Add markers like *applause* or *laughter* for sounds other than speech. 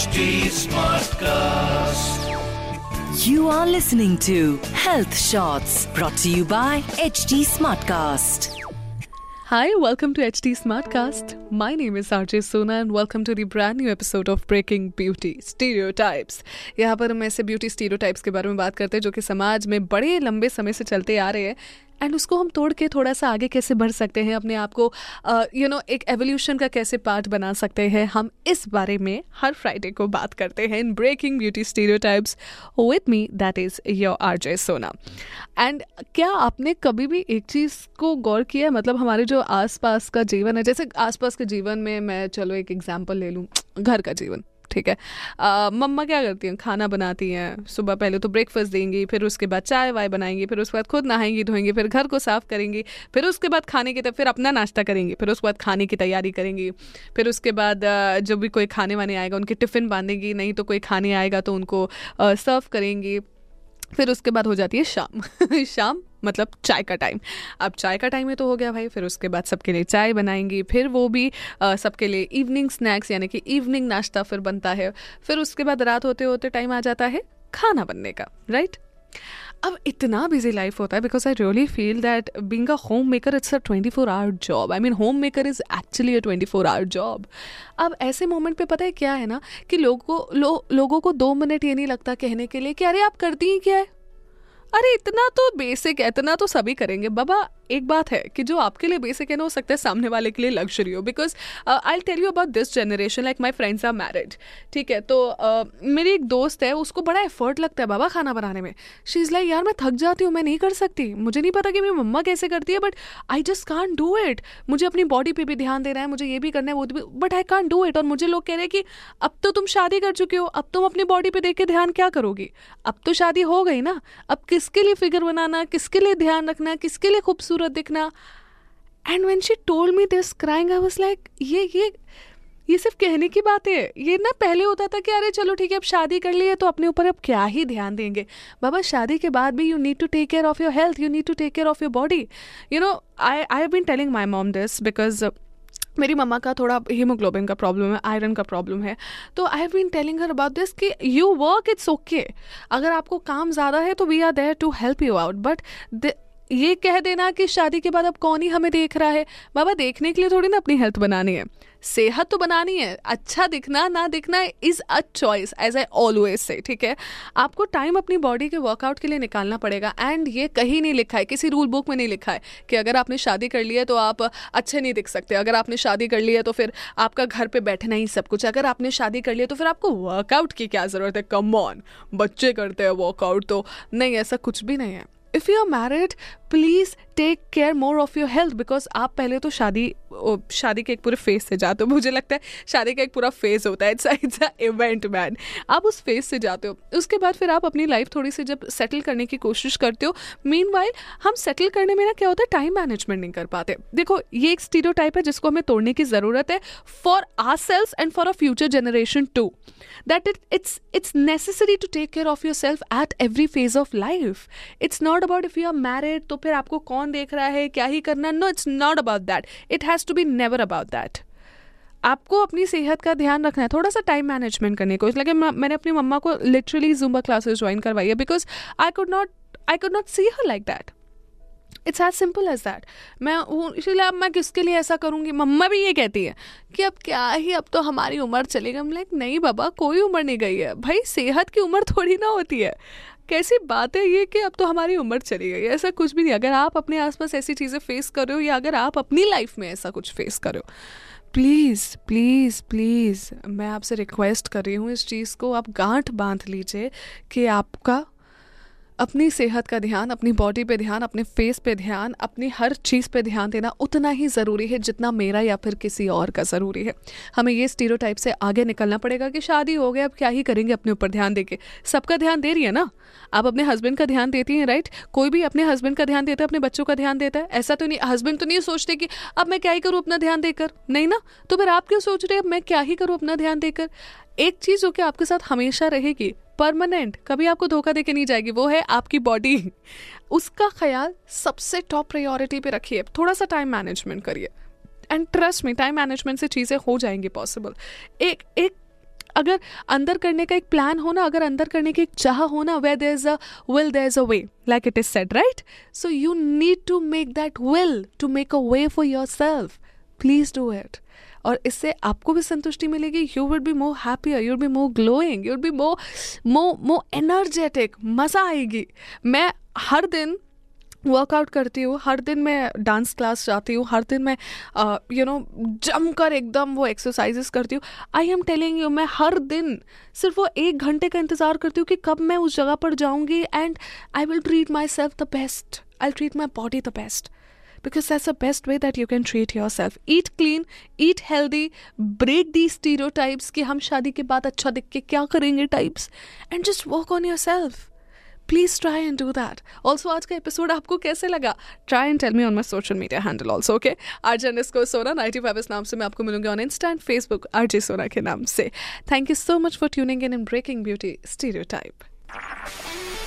HT Smartcast. You are listening to Health Shots brought to you by HT Smartcast. Hi, welcome to HT Smartcast. My name is RJ Sona and welcome to the brand new episode of Breaking Beauty Stereotypes. यहाँ पर हम ऐसे beauty stereotypes के बारे में बात करते हैं जो कि समाज में बड़े लंबे समय से चलते आ रहे हैं एंड उसको हम तोड़ के थोड़ा सा आगे कैसे बढ़ सकते हैं, अपने आप को यू नो एक एवोल्यूशन का कैसे पार्ट बना सकते हैं, हम इस बारे में हर फ्राइडे को बात करते हैं in breaking beauty stereotypes with me that is your R J Sona and क्या आपने कभी भी एक चीज़ को गौर किया है? मतलब हमारे जो आसपास का जीवन है, जैसे आसपास के जीवन में मैं, चलो एक एग्ज़ाम्पल ले लूँ, घर का जीवन ठीक है। मम्मा क्या करती हैं? खाना बनाती हैं। सुबह पहले तो ब्रेकफास्ट देंगी, फिर उसके बाद चाय वाय बनाएँगी, फिर उसके बाद खुद नहाएँगी, धोएँगी, फिर घर को साफ़ करेंगी, फिर उसके बाद खाने की फिर अपना नाश्ता करेंगी, फिर उसके बाद खाने की तैयारी करेंगी, फिर उसके बाद जो भी कोई खाने वाने आएगा, उनके टिफ़िन बांधेंगी, नहीं तो कोई खाने आएगा तो उनको सर्व करेंगी। फिर उसके बाद हो जाती है शाम। *laughs* शाम मतलब चाय का टाइम अब चाय का टाइम है तो हो गया भाई, फिर उसके बाद सबके लिए चाय बनाएँगी, फिर वो भी सबके लिए इवनिंग स्नैक्स यानी कि इवनिंग नाश्ता फिर बनता है। फिर उसके बाद रात होते होते टाइम आ जाता है खाना बनने का राइट अब इतना बिज़ी लाइफ होता है because I really feel that being a home maker it's a twenty four hour job I mean home maker is actually a twenty four hour job अब ऐसे मोमेंट पे पता है क्या है ना कि लोगों लो, लोगों को दो मिनट ये नहीं लगता कहने के लिए कि अरे आप करती हैं क्या? है अरे इतना तो बेसिक है इतना तो सभी करेंगे। बाबा एक बात है कि जो आपके लिए बेसिक है ना हो सकता है सामने वाले के लिए लग्जरी हो। Because I tell you about this generation like my friends are married ठीक है? तो uh, मेरी एक दोस्त है उसको बड़ा एफर्ट लगता है बाबा खाना बनाने में। शी इज़ लाइक यार मैं थक जाती हूँ मैं नहीं कर सकती। मुझे नहीं पता कि मेरी मम्मा कैसे करती है but I just can do it मुझे अपनी बॉडी पे भी ध्यान देना है मुझे ये भी करना है वो भी but I can do it और मुझे लोग कह रहे हैं कि अब तो तुम शादी कर चुके हो अब तुम अपनी बॉडी पे देख के ध्यान क्या करोगी? अब तो शादी हो गई ना। अब किसके लिए फिगर बनाना किसके लिए ध्यान रखना किसके लिए खूबसूरत दिखना। And when she told me this crying I was like ये ये ये सिर्फ़ कहने की बात है। ये ना पहले होता था कि, अरे, चलो ठीक है, अब शादी कर ली है तो अपने ऊपर अब क्या ही ध्यान देंगे? बाबा, शादी के बाद भी you need to take care of your health you need to take care of your body you know I I have been telling my mom this because मेरी मम्मा का थोड़ा हीमोग्लोबिन का प्रॉब्लम है आयरन का प्रॉब्लम है। तो I have been telling her about this कि यू वर्क इट्स ओके अगर आपको काम ज़्यादा है तो we are there to help you out but ये कह देना कि शादी के बाद अब कौन ही हमें देख रहा है। बाबा, देखने के लिए थोड़ी ना अपनी हेल्थ बनानी है। सेहत तो बनानी है। अच्छा दिखना, ना दिखना is a choice as I always say ठीक है? आपको टाइम अपनी बॉडी के वर्कआउट के लिए निकालना पड़ेगा। एंड ये कहीं नहीं लिखा है, किसी रूल बुक में नहीं लिखा है कि अगर आपने शादी कर ली है तो आप अच्छे नहीं दिख सकते। अगर आपने शादी कर ली है तो फिर आपका घर पर बैठना ही सब कुछ। अगर आपने शादी कर ली है तो फिर आपको वर्कआउट की क्या ज़रूरत है? कम ऑन बच्चे करते हैं वर्कआउट तो। नहीं, ऐसा कुछ भी नहीं है। If you are married please take care more of your health because आप पहले तो शादी शादी के एक पूरे फ़ेज़ से जाते हो। *laughs* मुझे लगता है शादी का एक पूरा फ़ेज़ होता है। It's it's a event man आप उस फ़ेज़ से जाते हो। उसके बाद फिर आप अपनी लाइफ थोड़ी सी जब सेटल करने की कोशिश करते हो मीन हम सेटल करने में ना क्या होता है टाइम मैनेजमेंट नहीं कर पाते। देखो ये एक स्टीरियो है जिसको हमें तोड़ने की ज़रूरत है for our self and for a future generation to that it, it's it's necessary to take care of yourself at every phase of life it's not about if you are married तो फिर आपको कौन देख रहा है, क्या ही करना। No it's not about that it has to be never about that आपको अपनी सेहत का ध्यान रखना है थोड़ा सा टाइम मैनेजमेंट करने को इसलिए मैंने अपनी मम्मा को लिटरली जुम्बा क्लासेस ज्वाइन करवाई है because I could not I could not see her like that it's as simple as that मैं हूँ, इसलिए अब मैं किसके लिए ऐसा करूँगी? मम्मा भी ये कहती है कि अब क्या ही, अब तो हमारी उम्र चलेगी। हम लाइक नहीं बाबा, कोई उम्र नहीं गई है। भाई, सेहत की उम्र थोड़ी ना होती है। कैसी बात है ये कि अब तो हमारी उम्र चली गई ऐसा कुछ भी नहीं। अगर आप अपने आसपास ऐसी चीज़ें फेस कर रहे हो या अगर आप अपनी लाइफ में ऐसा कुछ फेस कर रहे हो। प्लीज़ प्लीज़ प्लीज़ मैं आपसे रिक्वेस्ट कर रही हूँ इस चीज़ को। आप गांठ बाँध लीजिए कि आपका अपनी सेहत का ध्यान, अपनी बॉडी पे ध्यान, अपने फेस पे ध्यान, अपनी हर चीज़ पे ध्यान देना उतना ही ज़रूरी है जितना मेरा या फिर किसी और का ज़रूरी है। हमें ये स्टीरियोटाइप से आगे निकलना पड़ेगा कि शादी हो गया, अब क्या ही करेंगे अपने ऊपर ध्यान देके। सबका ध्यान दे रही है ना? आप अपने हस्बैंड का ध्यान देती हैं राइट कोई भी अपने हस्बैंड का ध्यान देता है, अपने बच्चों का ध्यान देता है। ऐसा तो नहीं हस्बैंड तो नहीं सोचते कि अब मैं क्या ही करूँ अपना ध्यान देकर। नहीं ना? तो फिर आप क्यों सोच रहे हैं, अब मैं क्या ही करूँ अपना ध्यान देकर? एक चीज़ जो कि आपके साथ हमेशा रहेगी परमानेंट कभी आपको धोखा देके नहीं जाएगी, वो है आपकी बॉडी उसका ख्याल सबसे टॉप प्रायोरिटी पे रखिए। थोड़ा सा टाइम मैनेजमेंट करिए। एंड ट्रस्ट में टाइम मैनेजमेंट से चीज़ें हो जाएँगी पॉसिबल एक एक, अगर अंदर करने का एक प्लान हो ना, अगर अंदर करने की एक चाह हो ना where there is a will there is a way like it is set right so you need to make that will to make a way for yourself please do it और इससे आपको भी संतुष्टि मिलेगी। You will be more happier you will be more glowing you will be more more more energetic मज़ा आएगी। मैं हर दिन वर्कआउट करती हूँ, हर दिन मैं डांस क्लास जाती हूँ, हर दिन मैं यू नो जम कर एकदम वो एक्सरसाइजेस करती हूँ। आई एम टेलिंग यू मैं हर दिन सिर्फ़ वो एक घंटे का इंतज़ार करती हूँ कि कब मैं उस जगह पर जाऊँगी and I will treat myself the best I treat my body the best because that's the best way that you can treat yourself eat clean eat healthy break these stereotypes कि हम शादी के बाद अच्छा दिख के क्या करेंगे types and just work on yourself please try and do that also आज का एपिसोड आपको कैसे लगा try and tell me on my social media handle also okay R इसको सोना नाइटी फाइव इस नाम से मैं आपको मिलूंगी on Insta and Facebook R J Sona के नाम से thank you so much for tuning in in breaking beauty stereotype